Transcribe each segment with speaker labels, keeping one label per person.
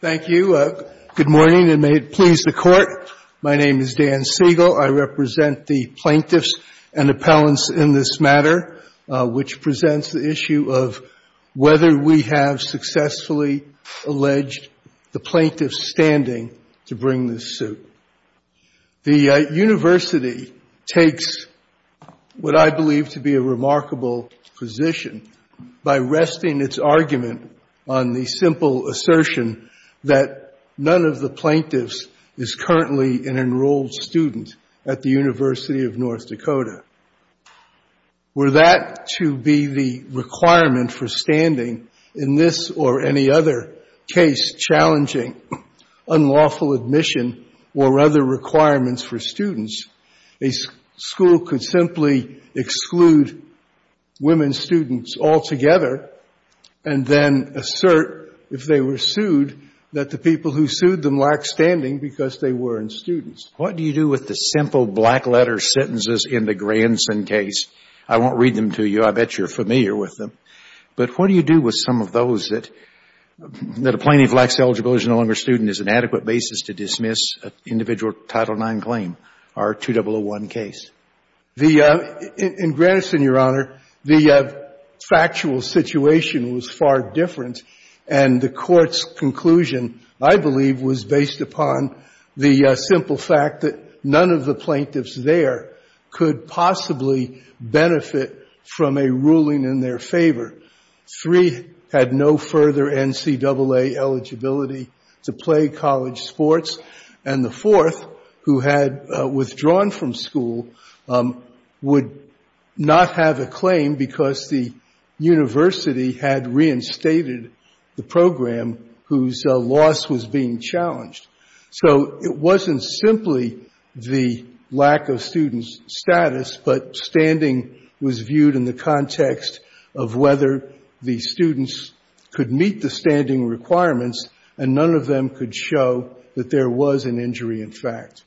Speaker 1: Thank you. Uh, good morning, and may it please the Court. My name is Dan Siegel. I represent the plaintiffs and appellants in this matter, uh, which presents the issue of whether we have successfully alleged the plaintiff's standing to bring this suit. The uh, university takes what I believe to be a remarkable position by resting its argument on the simple assertion that none of the plaintiffs is currently an enrolled student at the University of North Dakota. Were that to be the requirement for standing in this or any other case challenging unlawful admission or other requirements for students, a school could simply exclude women students altogether and then assert, if they were sued, that the people who sued them lacked standing because they weren't students.
Speaker 2: What do you do with the simple black-letter sentences in the Grandson case? I won't read them to you. I bet you're familiar with them. But what do you do with some of those that a plaintiff lacks eligibility as no longer a student is an adequate basis to dismiss an individual Title IX claim, our 2001 case?
Speaker 1: Uh, in Grandson, Your Honor, the uh, factual situation was far different, and the Court's conclusion, I believe, was based upon the uh, simple fact that none of the plaintiffs there could possibly benefit from a ruling in their favor. Three had no further NCAA eligibility to play college sports, and the fourth, who had uh, withdrawn from school, um, would not have a claim because the university had reinstated the program whose uh, loss was being challenged. So it wasn't simply the lack of student status, but standing was viewed in the context of whether the students could meet the standing requirements, and none of them could show that there was an injury in fact.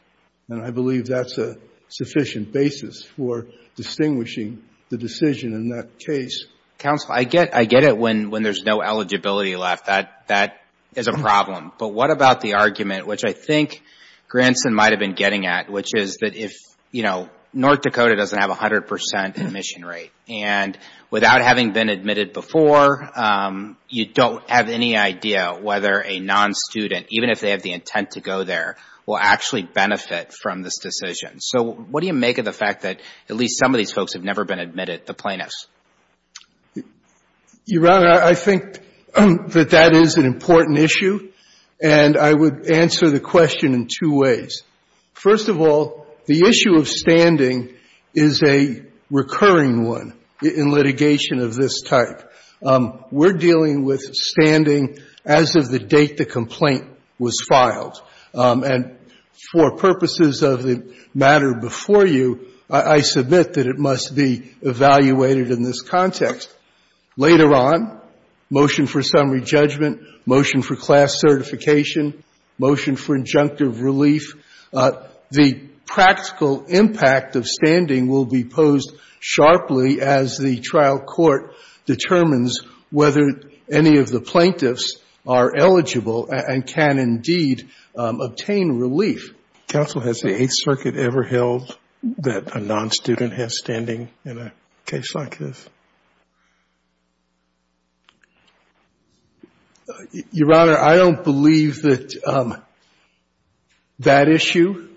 Speaker 1: And I believe that's a sufficient basis for distinguishing the decision in that case.
Speaker 3: Counsel, I get it when there's no eligibility left. That is a problem. But what about the argument, which I think Grandson might have been getting at, which is that if, you know, North Dakota doesn't have a 100 percent admission rate, and without having been admitted before, um, you don't have any idea whether a non-student, even if they have the intent to go there, will actually benefit from this decision. So what do you make of the fact that at least some of these folks have never been admitted, the plaintiffs?
Speaker 1: Your Honor, I think that that is an important issue, and I would answer the question in two ways. First of all, the issue of standing is a recurring one in litigation of this type. Um, we're dealing with standing as of the date the complaint was filed. Um, and for purposes of the matter before you, I submit that it must be evaluated in this context. Later on, motion for summary judgment, motion for class certification, motion for injunctive relief, uh, the practical impact of standing will be posed sharply as the trial court determines whether any of the plaintiffs are eligible and can indeed um, obtain relief.
Speaker 4: Counsel, has the Eighth Circuit ever held that a non-student has standing in a case like this?
Speaker 1: Your Honor, I don't believe that um, that issue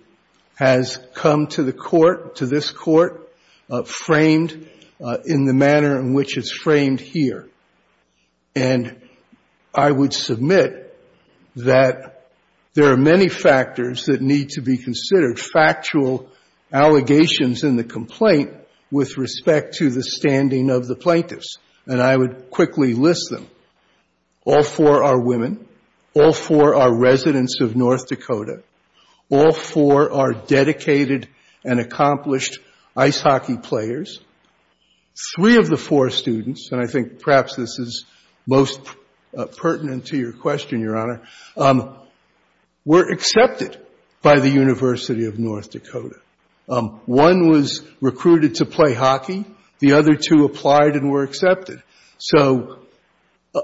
Speaker 1: has come to the court, to this court, uh, framed uh, in the manner in which it's framed here. And I would submit that there are many factors that need to be considered, factual allegations in the complaint with respect to the standing of the plaintiffs. And I would quickly list them. All four are women. All four are residents of North Dakota. All four are dedicated and accomplished ice hockey players. Three of the four students, and I think perhaps this is most uh, pertinent to your question, Your Honor, um, were accepted by the University of North Dakota. Um, one was recruited to play hockey. The other two applied and were accepted. So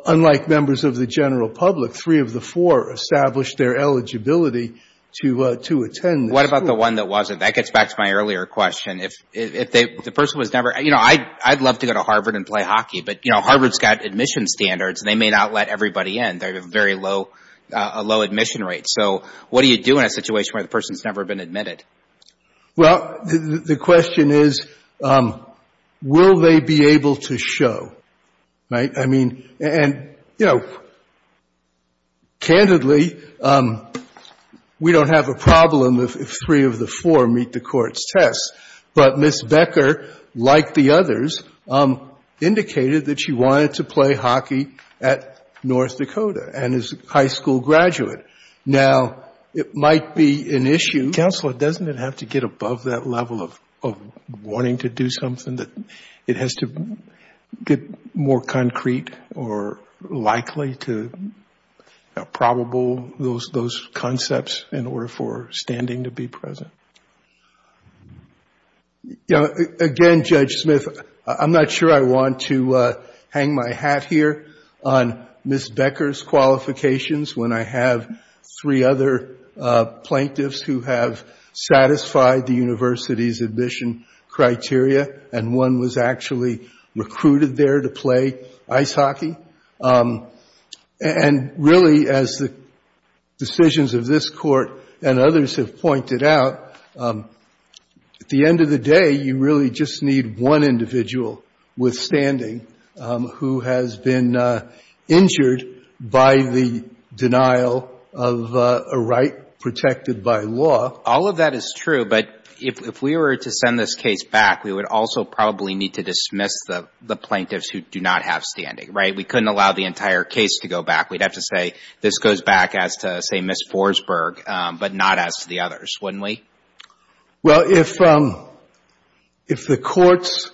Speaker 1: unlike members of the general public, three of the four established their eligibility to to attend this
Speaker 3: What about the one that wasn't? That gets back to my earlier question. If if if they the person was never, you know, I'd love to go to Harvard and play hockey, but, you know, Harvard's got admission standards, and they may not let everybody in. They have a very low uh a low admission rate. So what do you do in a situation where the person's never been admitted?
Speaker 1: Well, the question is, will they be able to show, right? I mean, and, you know, candidly, um, we don't have a problem if three of the four meet the court's test. But Ms. Becker, like the others, um, indicated that she wanted to play hockey at North Dakota and is a high school graduate. Now, it might be an issue.
Speaker 4: Counselor, doesn't it have to get above that level of wanting to do something, that it has to more concrete or likely to probable those those concepts in order for standing to be present?
Speaker 1: Again, Judge Smith, I'm not sure I want to uh, hang my hat here on Ms. Becker's qualifications when I have three other uh, plaintiffs who have satisfied the university's admission criteria, and one was actually recruited there to play ice hockey. Um, and really, as the decisions of this Court and others have pointed out, um, at the end of the day, you really just need one individual with standing um, who has been uh, injured by the denial of uh, a right protected by law.
Speaker 3: All of that is true, but if we were to send this case back, we would also probably need to dismiss the plaintiffs who do not have standing, right? We couldn't allow the entire case to go back. We'd have to say this goes back as to, say, Ms. Forsberg, but not as to the others, wouldn't we?
Speaker 1: Well, if um if the Court's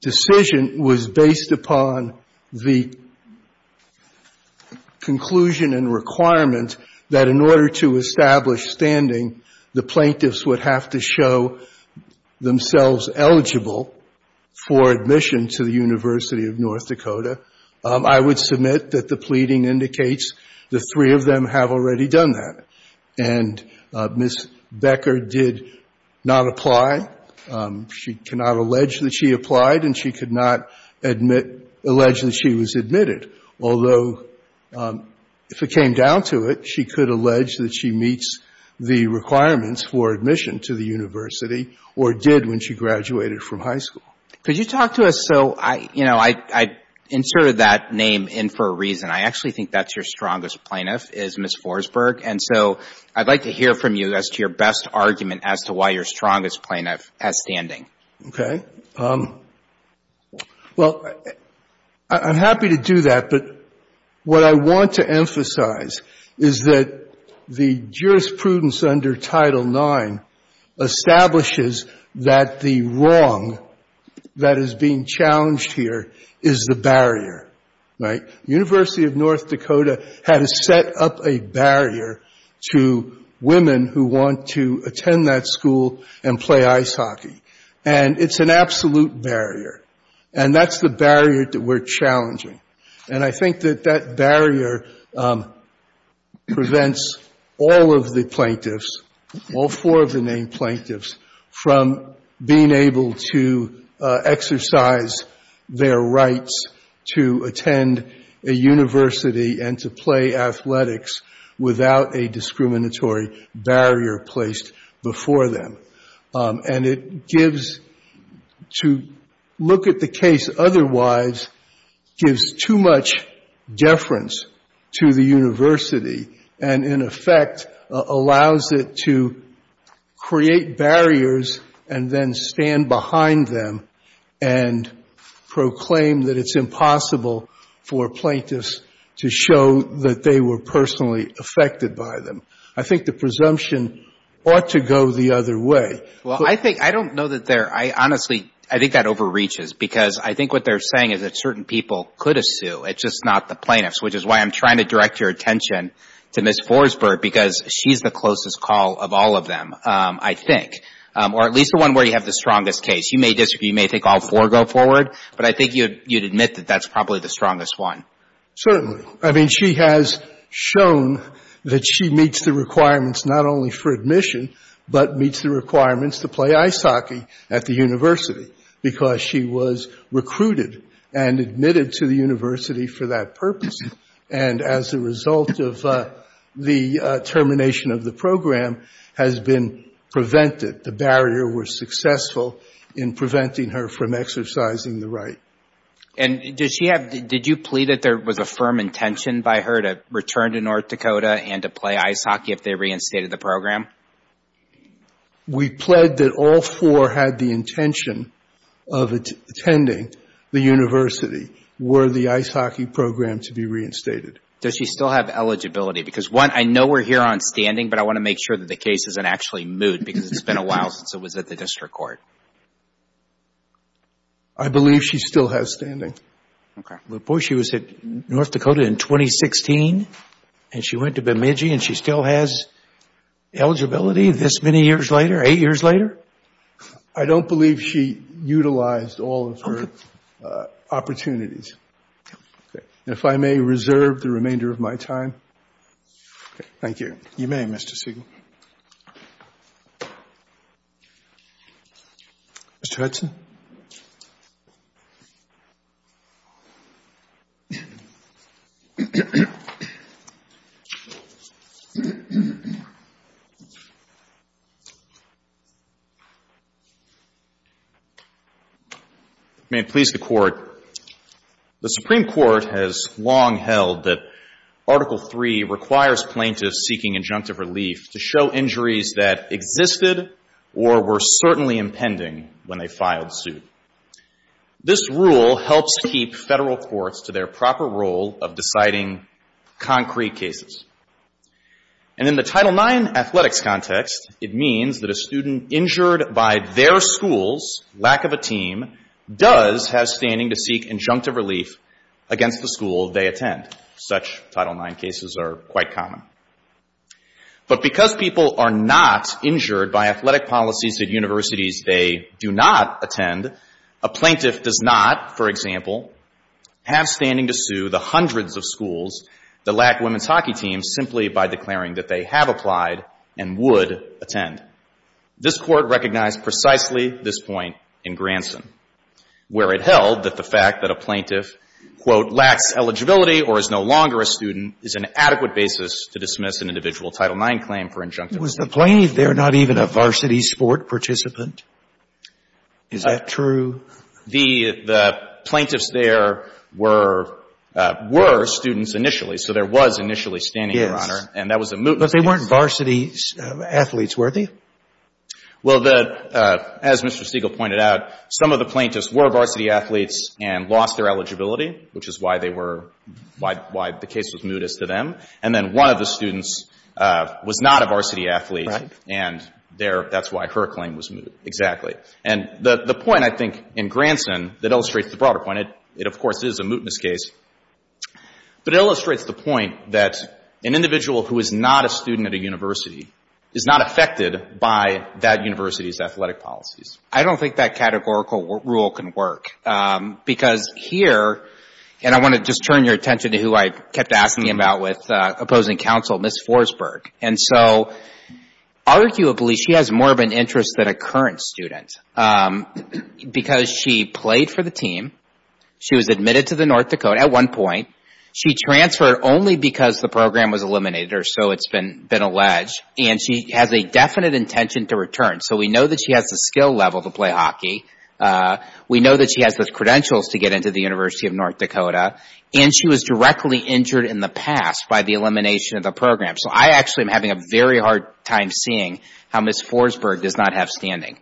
Speaker 1: decision was based upon the conclusion and requirement that in order to establish standing, the plaintiffs would have to show themselves eligible for admission to the University of North Dakota, um, I would submit that the pleading indicates the three of them have already done that. And uh, Ms. Becker did not apply. Um, she cannot allege that she applied, and she could not admit allege that she was admitted. Although, um, if it came down to it, she could allege that she meets the requirements for admission to the university, or did when she graduated from high school.
Speaker 3: Could you talk to us? So, I, you know, I inserted that name in for a reason. I actually think that's your strongest plaintiff, is Ms. Forsberg. And so I'd like to hear from you as to your best argument as to why your strongest plaintiff has standing.
Speaker 1: Okay. Um, well, I'm happy to do that, but what I want to emphasize is that the jurisprudence under Title IX establishes that the wrong that is being challenged here is the barrier, right? University of North Dakota had to set up a barrier to women who want to attend that school and play ice hockey. And it's an absolute barrier. And that's the barrier that we're challenging. And I think that that barrier um, prevents all of the plaintiffs, all four of the named plaintiffs, from being able to uh, exercise their rights to attend a university and to play athletics without a discriminatory barrier placed before them. Um, and it gives, to look at the case otherwise, gives too much deference to the university and, in effect, uh, allows it to create barriers and then stand behind them and proclaim that it's impossible for plaintiffs to show that they were personally affected by them. I think the presumption ought to go the other way.
Speaker 3: Well, I think, I don't know that they're, I honestly, I think that overreaches because I think what they're saying is that certain people could sue. It's just not the plaintiffs, which is why I'm trying to direct your attention to Ms. Forsberg because she's the closest call of all of them, um, I think. Um, or at least the one where you have the strongest case. You may disagree. You may think all four go forward. But I think you'd admit that that's probably the strongest one.
Speaker 1: Certainly. I mean, she has shown that she meets the requirements not only for admission, but meets the requirements to play ice hockey at the university because she was recruited and admitted to the university for that purpose. And as a result of uh, the uh, termination of the program has been prevented, the barrier was successful in preventing her from exercising the right.
Speaker 3: And did she have, did you plead that there was a firm intention by her to return to North Dakota and to play ice hockey if they reinstated the program?
Speaker 1: We pled that all four had the intention of attending the university were the ice hockey program to be reinstated.
Speaker 3: Does she still have eligibility? Because one, I know we're here on standing, but I want to make sure that the case isn't actually moot because it's been a while since it was at the district court.
Speaker 1: I believe she still has standing.
Speaker 3: Okay.
Speaker 2: But boy, she was at North Dakota in 2016 and she went to Bemidji and she still has eligibility this many years later, eight years later?
Speaker 1: I don't believe she utilized all of her uh, opportunities. If I may reserve the remainder of my time. Thank you.
Speaker 4: You may, Mr. Siegel. Mr. Hudson.
Speaker 5: May it please the Court. The Supreme Court has long held that Article III requires plaintiffs seeking injunctive relief to show injuries that existed or were certainly impending when they filed suit. This rule helps keep federal courts to their proper role of deciding concrete cases. And in the Title IX athletics context, it means that a student injured by their school's lack of a team does have standing to seek injunctive relief against the school they attend. Such Title IX cases are quite common. But because people are not injured by athletic policies at universities they do not attend, a plaintiff does not, for example, have standing to sue the hundreds of schools that lack women's hockey teams simply by declaring that they have applied and would attend. This Court recognized precisely this point in Grandson, where it held that the fact that a plaintiff, quote, lacks eligibility or is no longer a student is an adequate basis to dismiss an individual Title IX claim for injunctive relief.
Speaker 2: Was the plaintiff there not even a varsity sport participant? Is that uh, true?
Speaker 5: The plaintiffs there were uh, were students initially, so there was initially standing, Your Honor, and that was a mootness case.
Speaker 2: But they weren't varsity uh, athletes, were they?
Speaker 5: Well, uh, as Mr. Siegel pointed out, some of the plaintiffs were varsity athletes and lost their eligibility, which is why they were, why the case was mootest to them. And then one of the students uh, was not a varsity athlete. And that's why her claim was moot. Exactly. And the point, I think, in Grandson that illustrates the broader point, it of course is a mootness case, but it illustrates the point that an individual who is not a student at a university is not affected by that university's athletic policies.
Speaker 3: I don't think that categorical rule can work. Um, because here, and I want to just turn your attention to who I kept asking about with uh, opposing counsel, Ms. Forsberg. And so, arguably, she has more of an interest than a current student. Um, because she played for the team. She was admitted to the North Dakota at one point. She transferred only because the program was eliminated, or so it's been alleged. And she has a definite intention to return. So we know that she has the skill level to play hockey. Uh we know that she has the credentials to get into the University of North Dakota. And she was directly injured in the past by the elimination of the program. So I actually am having a very hard time seeing how Ms. Forsberg does not have standing.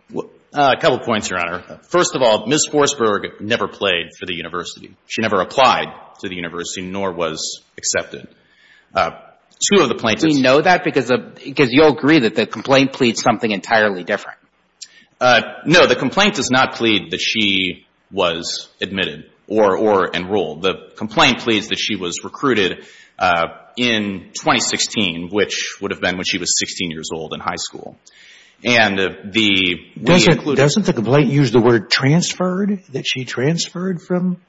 Speaker 5: Uh, a couple points, Your Honor. First of all, Ms. Forsberg never played for the university. She never applied to the university, nor was accepted. Uh, two of the plaintiffs...
Speaker 3: Do we know that? Because you'll agree that the complaint pleads something entirely different.
Speaker 5: Uh, no, the complaint does not plead that she was admitted or enrolled. The complaint pleads that she was recruited in 2016, which would have been when she was 16 years old in high school. And the...
Speaker 2: Doesn't the complaint use the word transferred? That she transferred from.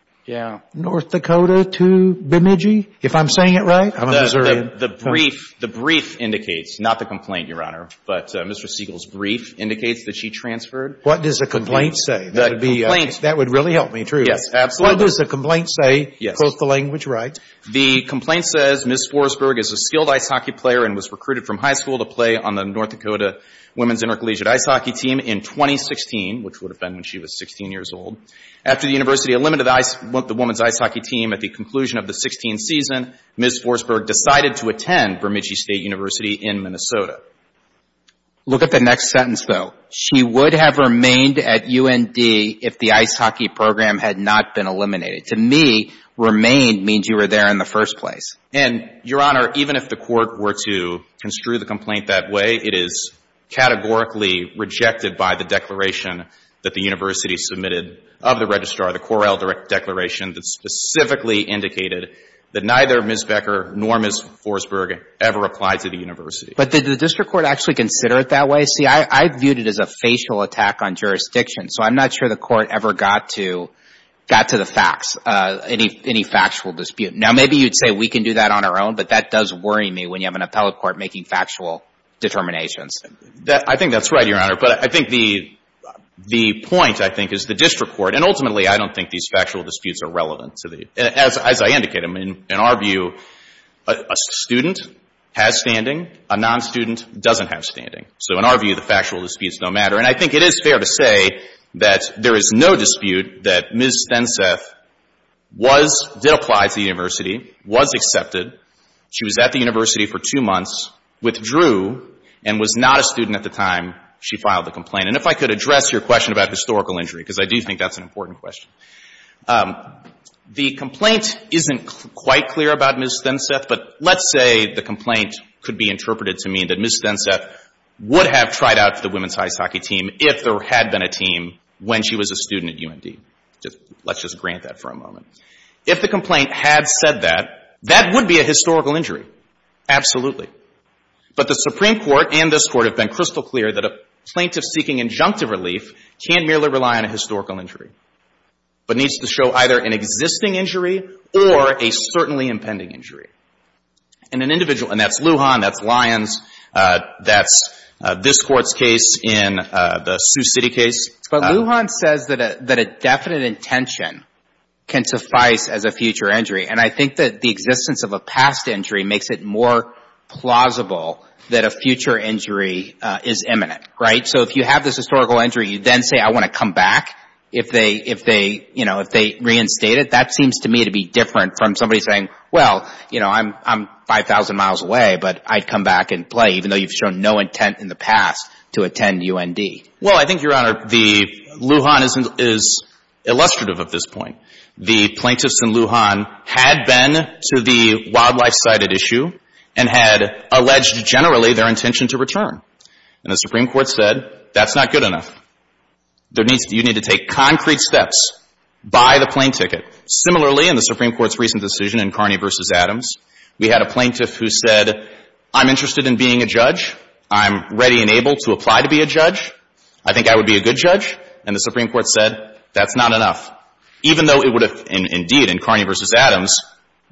Speaker 2: North Dakota to Bemidji, if I'm saying it right. I'm a Missourian.
Speaker 5: The brief, indicates, not the complaint, Your Honor, but uh, Mr. Siegel's brief indicates that she transferred.
Speaker 2: What does the complaint say? That would be, uh,
Speaker 5: complaint-
Speaker 2: that would really help me, truly.
Speaker 5: Yes, absolutely.
Speaker 2: What does the complaint say?
Speaker 5: Yes.
Speaker 2: Quote the language right.
Speaker 5: The complaint says Ms. Forsberg is a skilled ice hockey player and was recruited from high school to play on the North Dakota Women's Intercollegiate Ice Hockey Team in 2016, which would have been when she was 16 years old. After the university eliminated the ice, the women's ice hockey team at the conclusion of the 16th season, Ms. Forsberg decided to attend Bemidji State University in Minnesota.
Speaker 3: Look at the next sentence, though. She would have remained at UND if the ice hockey program had not been eliminated. To me, remained means you were there in the first place.
Speaker 5: And, Your Honor, even if the court were to construe the complaint that way, it is categorically rejected by the declaration that the university submitted of the registrar, the Correll Declaration, that specifically indicated that neither Ms. Becker nor Ms. Forsberg ever applied to the university.
Speaker 3: But did the district court actually consider it that way? See, I viewed it as a facial attack on jurisdiction, so I'm not sure the court ever got to got to the facts, uh any any factual dispute. Now, maybe you'd say we can do that on our own, but that does worry me when you have an appellate court making factual determinations.
Speaker 5: I think that's right, Your Honor. But I think the point, I think, is the district court, and ultimately I don't think these factual disputes are relevant to the, as I indicated, in our view, a student has standing, a non-student doesn't have standing. So in our view, the factual disputes don't matter. And I think it is fair to say that there is no dispute that Ms. Stenseth was, did apply to the university, was accepted. She was at the university for two months, withdrew, and was not a student at the time she filed the complaint. And if I could address your question about historical injury, because I do think that's an important question. Um, the complaint isn't quite clear about Ms. Stenseth, but let's say the complaint could be interpreted to mean that Ms. Stenseth would have tried out for the women's ice hockey team if there had been a team when she was a student at UND. Let's just grant that for a moment. If the complaint had said that, that would be a historical injury. Absolutely. But the Supreme Court and this Court have been crystal clear that a plaintiff seeking injunctive relief can't merely rely on a historical injury, but needs to show either an existing injury or a certainly impending injury. And an individual, and that's Lujan, that's Lyons, uh, that's uh, this Court's case in uh, the Sioux City case.
Speaker 3: But Lujan says that a definite intention can suffice as a future injury. And I think that the existence of a past injury makes it more plausible that a future injury uh, is imminent, right? So if you have this historical injury, you then say, I want to come back if they, if they you know, if they reinstate it. That seems to me to be different from somebody saying, well, you know, I'm 5,000 miles away, but I'd come back and play, even though you've shown no intent in the past to attend UND.
Speaker 5: Well, I think, Your Honor, the Lujan is illustrative of this point. The plaintiffs in Lujan had been to the wildlife site at issue and had alleged generally their intention to return. And the Supreme Court said, that's not good enough. You need to take concrete steps by the plane ticket. Similarly, in the Supreme Court's recent decision in Carney v. Adams, we had a plaintiff who said, I'm interested in being a judge. I'm ready and able to apply to be a judge. I think I would be a good judge. And the Supreme Court said, that's not enough. Even though it would have, indeed, in Carney v. Adams,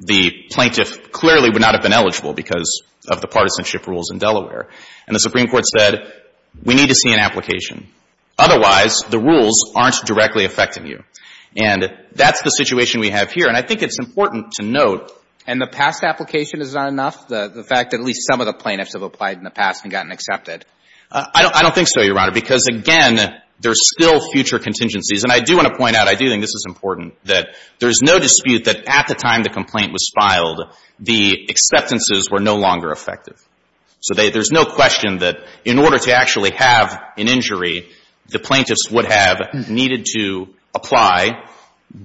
Speaker 5: the plaintiff clearly would not have been eligible because of the partisanship rules in Delaware. And the Supreme Court said, we need to see an application. Otherwise, the rules aren't directly affecting you. And that's the situation we have here. And I think it's important to note.
Speaker 3: And the past application is not enough? The fact that at least some of the plaintiffs have applied in the past and gotten accepted?
Speaker 5: Uh, I don't think so, Your Honor, because, again, there's still future contingencies. And I do want to point out, I do think this is important, that there's no dispute that at the time the complaint was filed, the acceptances were no longer effective. So there's no question that in order to actually have an injury, the plaintiffs would have needed to apply,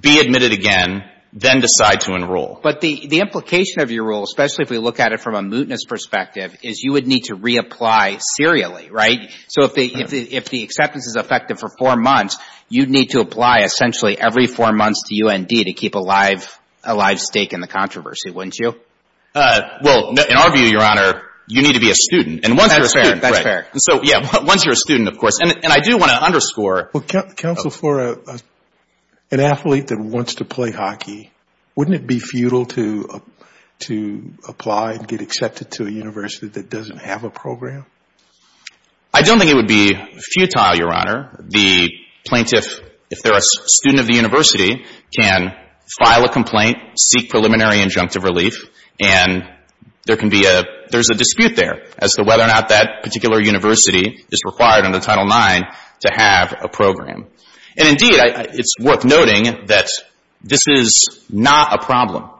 Speaker 5: be admitted again, then decide to enroll.
Speaker 3: But the implication of your rule, especially if we look at it from a mootness perspective, is you would need to reapply serially, right? So if the if the if the acceptance is effective for four months, you'd need to apply essentially every four months to UND to keep alive a live stake in the controversy, wouldn't you?
Speaker 5: Uh, well, in our view, Your Honor, you need to be a student. And once you're a student,
Speaker 3: That's fair.
Speaker 5: So, yeah, once you're a student, of course. And and I do want to underscore.
Speaker 4: Well, counsel, oh. for uh, an athlete that wants to play hockey, wouldn't it be futile to uh, to apply and get accepted to a university that doesn't have a program?
Speaker 5: I don't think it would be futile, Your Honor. The plaintiff, if they're a student of the university, can file a complaint, seek preliminary injunctive relief, and there can be a, there's a dispute there as to whether or not that particular university is required under Title IX to have a program. And indeed, it's worth noting that this is not a problem.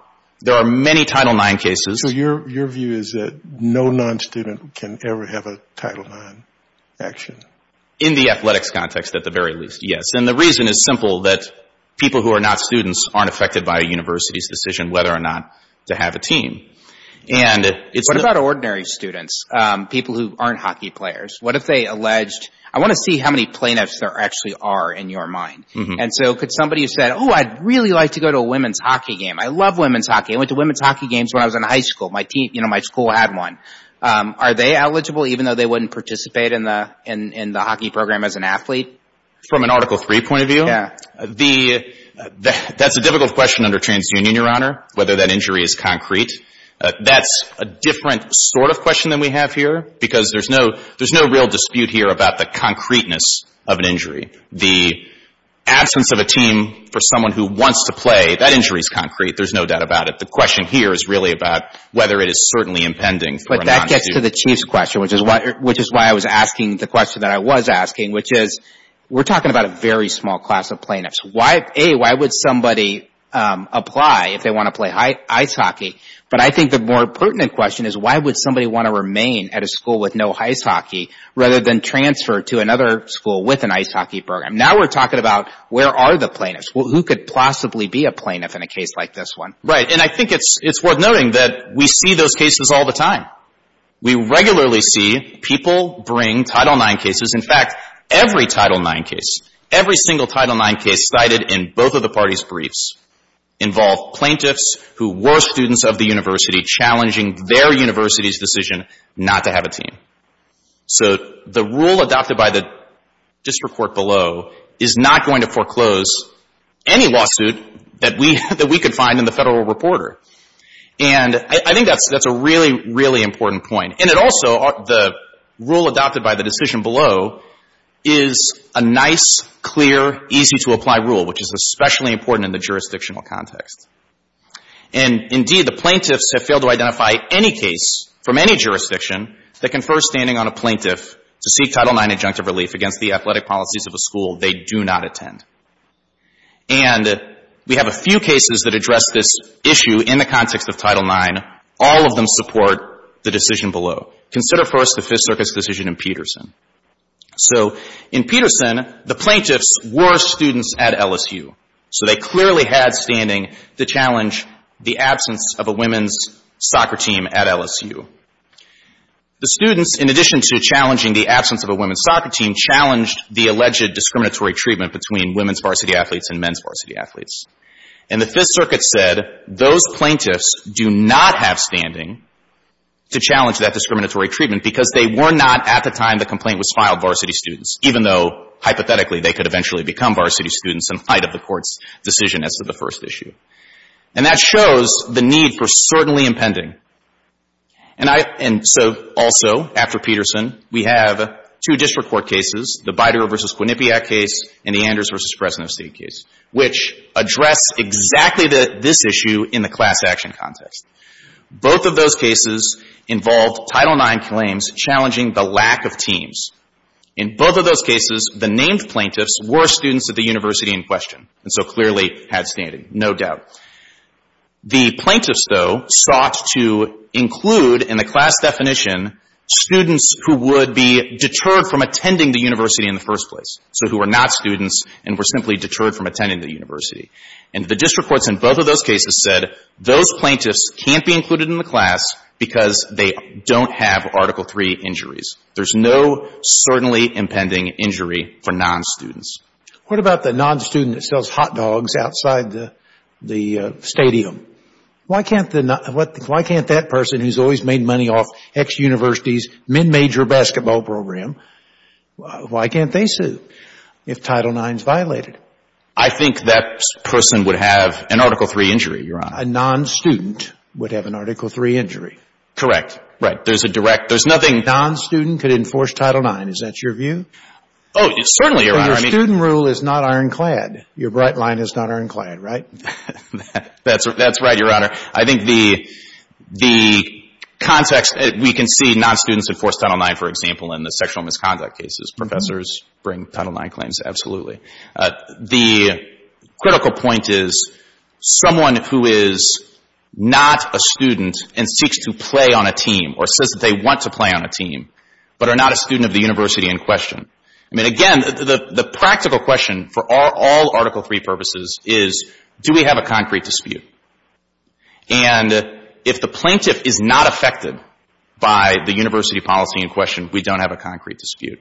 Speaker 5: There are many Title IX cases.
Speaker 4: So your view is that no non-student can ever have a Title IX action?
Speaker 5: In the athletics context, at the very least, yes. And the reason is simple, that people who are not students aren't affected by a university's decision whether or not to have a team. And it's...
Speaker 3: What about ordinary students, um, people who aren't hockey players? What if they alleged, I want to see how many plaintiffs there actually are in your mind. Mm-hmm. And so could somebody have said, oh, I'd really like to go to a women's hockey game. I love women's hockey. I went to women's hockey games when I was in high school. My team, you know, my school had one. Um, are they eligible even though they wouldn't participate in the in the hockey program as an athlete?
Speaker 5: From an Article III point of view?
Speaker 3: Yeah.
Speaker 5: The, uh, that's a difficult question under TransUnion, Your Honor, whether that injury is concrete. Uh, that's a different sort of question than we have here, because there's no real dispute here about the concreteness of an injury. The absence of a team for someone who wants to play, that injury is concrete. There's no doubt about it. The question here is really about whether it is certainly impending for a non-student.
Speaker 3: But that gets to the Chief's question, which is why I was asking the question that I was asking, which is, we're talking about a very small class of plaintiffs. Why A, why would somebody um, apply if they want to play ice hockey? But I think the more pertinent question is, why would somebody want to remain at a school with no ice hockey rather than transfer to another school with an ice hockey program? Now we're talking about, where are the plaintiffs? Who could possibly be a plaintiff in a case like this one?
Speaker 5: Right. And I think it's worth noting that we see those cases all the time. We regularly see people bring Title IX cases. In fact, every Title IX case, every single Title IX case cited in both of the parties' briefs involve plaintiffs who were students of the university challenging their university's decision not to have a team. So the rule adopted by the district court below is not going to foreclose any lawsuit that we that we could find in the Federal Reporter. And I think that's that's a really, really important point. And it also, uh, the rule adopted by the decision below is a nice, clear, easy-to-apply rule, which is especially important in the jurisdictional context. And indeed, the plaintiffs have failed to identify any case from any jurisdiction that confers standing on a plaintiff to seek Title IX injunctive relief against the athletic policies of a school they do not attend. And we have a few cases that address this issue in the context of Title IX. All of them support the decision below. Consider first the Fifth Circuit's decision in Pederson. So in Pederson, the plaintiffs were students at LSU. So they clearly had standing to challenge the absence of a women's soccer team at LSU. The students, in addition to challenging the absence of a women's soccer team, challenged the alleged discriminatory treatment between women's varsity athletes and men's varsity athletes. And the Fifth Circuit said those plaintiffs do not have standing to challenge that discriminatory treatment because they were not, at the time the complaint was filed, varsity students, even though, hypothetically, they could eventually become varsity students in light of the Court's decision as to the first issue. And that shows the need for certainly impending. And I and so, also, after Pederson, we have two district court cases, the Biediger v. Quinnipiac case and the Anders v. Fresno State case, which address exactly this issue in the class action context. Both of those cases involved Title IX claims challenging the lack of teams. In both of those cases, the named plaintiffs were students at the university in question, and so clearly had standing, no doubt. The plaintiffs, though, sought to include in the class definition students who would be deterred from attending the university in the first place, so who were not students and were simply deterred from attending the university. And the district courts in both of those cases said those plaintiffs can't be included in the class because they don't have Article III injuries. There's no certainly impending injury for non-students.
Speaker 2: What about the non-student that sells hot dogs outside the uh, stadium? Why can't the what why can't that person who's always made money off X University's mid-major basketball program, why can't they sue if Title IX is violated?
Speaker 5: I think that person would have an Article III injury, Your Honor.
Speaker 2: A non-student would have an Article III injury.
Speaker 5: Correct. Right. There's a direct, there's nothing.
Speaker 2: A non-student could enforce Title IX. Is that your view?
Speaker 5: Oh, certainly, Your Honor.
Speaker 2: Your student rule is not ironclad. Your bright line is not ironclad, right?
Speaker 5: That's right, Your Honor. I think the the context, uh, we can see non-students enforce Title IX, for example, in the sexual misconduct cases. Mm-hmm. Professors bring Title IX claims, absolutely. Uh, the critical point is someone who is not a student and seeks to play on a team or says that they want to play on a team but are not a student of the university in question. I mean, again, the the practical question for all Article III purposes is do we have a concrete dispute? And if the plaintiff is not affected by the university policy in question, we don't have a concrete dispute.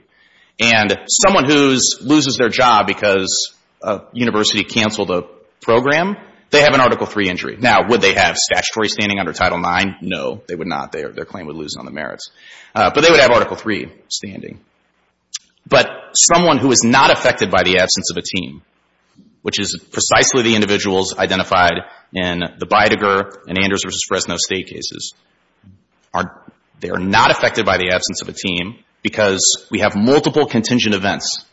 Speaker 5: And someone who loses their job because a university canceled a program, they have an Article III injury. Now, would they have statutory standing under Title IX? No, they would not. Their claim would lose on the merits. Uh, but they would have Article III standing. But someone who is not affected by the absence of a team, which is precisely the individuals identified in the Biediger and Anders v. Fresno State cases, are they are not affected by the absence of a team because we have multiple contingent events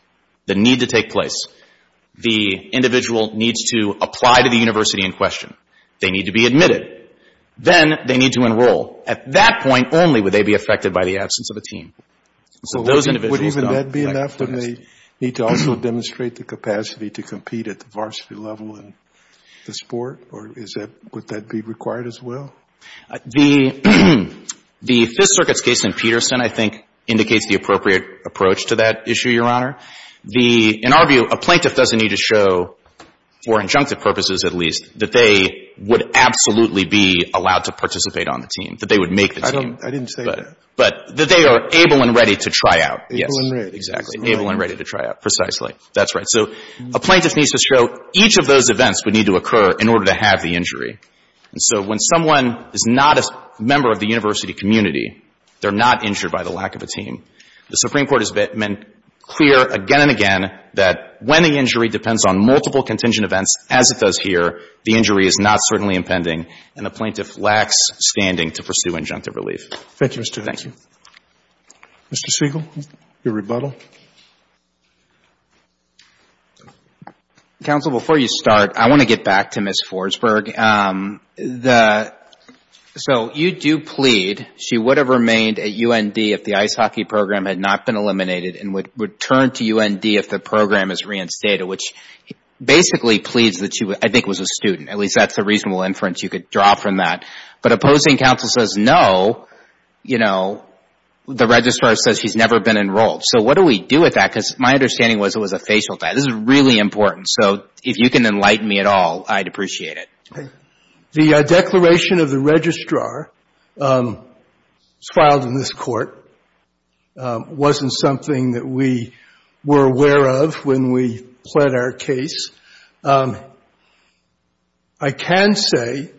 Speaker 5: that need to take place. The individual needs to apply to the university in question. They need to be admitted. Then they need to enroll. At that point only would they be affected by the absence of a team. So those individuals don't.
Speaker 4: Would even that be enough when they need to also demonstrate the capacity to compete at the varsity level in the sport? Or is that would that be required as well?
Speaker 5: Uh, the Fifth Circuit's case in Pederson, I think, indicates the appropriate approach to that issue, Your Honor. The in our view, a plaintiff doesn't need to show, for injunctive purposes at least, that they would absolutely be allowed to participate on the team, that they would make the team.
Speaker 4: I didn't say that.
Speaker 5: But that they are able and ready to try out.
Speaker 4: Able and ready.
Speaker 5: Exactly. Able and ready to try out. Precisely. That's right. So a plaintiff needs to show each of those events would need to occur in order to have the injury. And so when someone is not a member of the university community, they're not injured by the lack of a team. The Supreme Court has been clear again and again that when the injury depends on multiple contingent events, as it does here, the injury is not certainly impending and the plaintiff lacks standing to pursue injunctive relief.
Speaker 4: Thank you, Mr. Hudson.
Speaker 5: Thank you.
Speaker 4: Mr. Siegel, your rebuttal.
Speaker 3: Counsel, before you start, I want to get back to Ms. Forsberg. Um, So you do plead she would have remained at UND if the ice hockey program had not been eliminated and would return to UND if the program is reinstated, which basically pleads that she, I think, was a student. At least that's the reasonable inference you could draw from that. But opposing counsel says no, you know, the registrar says she's never been enrolled. So what do we do with that? Because my understanding was it was a facial test. This is really important. So if you can enlighten me at all, I'd appreciate it.
Speaker 1: The uh, declaration of the registrar um, was filed in this court. Um, wasn't something that we were aware of when we pled our case. Um, I can say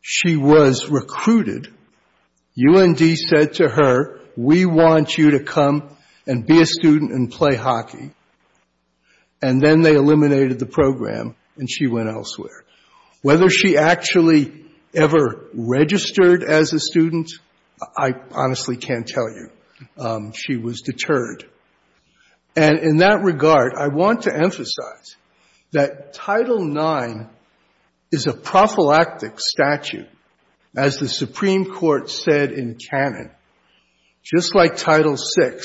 Speaker 1: she was recruited. UND said to her, we want you to come and be a student and play hockey. And then they eliminated the program and she went elsewhere. Whether she actually ever registered as a student, I honestly can't tell you. Um, she was deterred. And in that regard, I want to emphasize that Title IX is a prophylactic statute, as the Supreme Court said in Cannon, just like Title VI.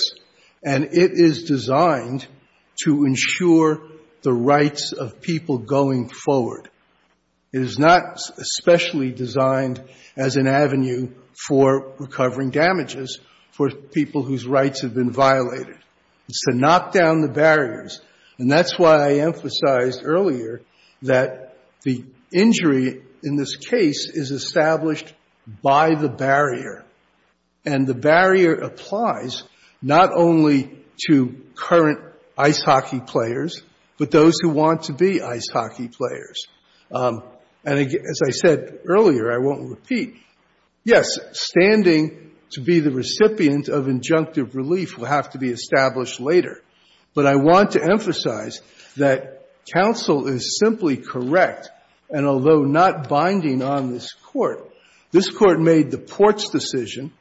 Speaker 1: And it is designed to ensure the rights of people going forward. It is not especially designed as an avenue for recovering damages for people whose rights have been violated. It's to knock down the barriers. And that's why I emphasized earlier that the injury in this case is established by the barrier. And the barrier applies not only to current ice hockey players, but those who want to be ice hockey players. Um, And as I said earlier, I won't repeat, yes, standing to be the recipient of injunctive relief will have to be established later. But I want to emphasize that counsel is simply correct, and although not binding on this Court, this Court made the Portz decision,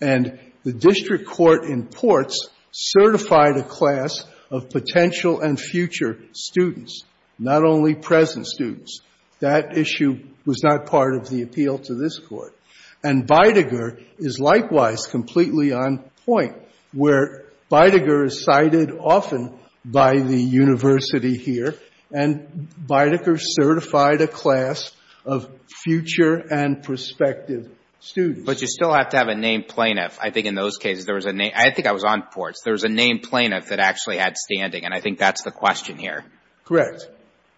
Speaker 1: and the district court in Portz certified a class of potential and future students, not only present students. That issue was not part of the appeal to this Court. And Biediger is likewise completely on point, where Biediger is cited often by the university here, and Biediger certified a class of future and prospective students.
Speaker 3: But you still have to have a named plaintiff. I think in those cases there was a name — I think I was on Portz. There was a named plaintiff that actually had standing, and I think that's the question here.
Speaker 1: Correct.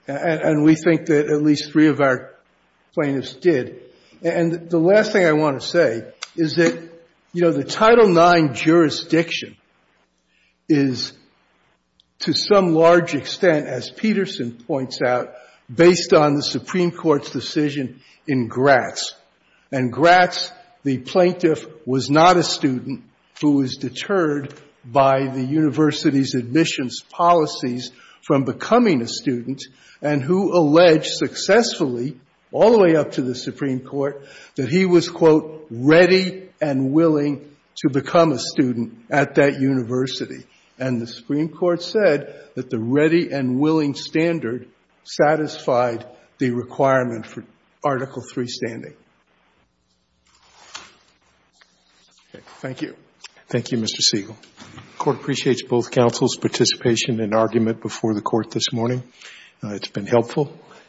Speaker 1: And we think that at least three of our plaintiffs did. And the last thing I want to say is that, you know, the Title IX jurisdiction is, to some large extent, as Pederson points out, based on the Supreme Court's decision in Gratz. And Gratz, the plaintiff, was not a student who was deterred by the university's admissions policies from becoming a student, and who alleged successfully, all the way up to the Supreme Court, that he was, quote, ready and willing to become a student at that university. And the Supreme Court said that the ready and willing standard satisfied the requirement for Article III standing. Thank you.
Speaker 4: Thank you, Mr. Siegel. The Court appreciates both counsel's participation and argument before the Court this morning. Uh, it's been helpful.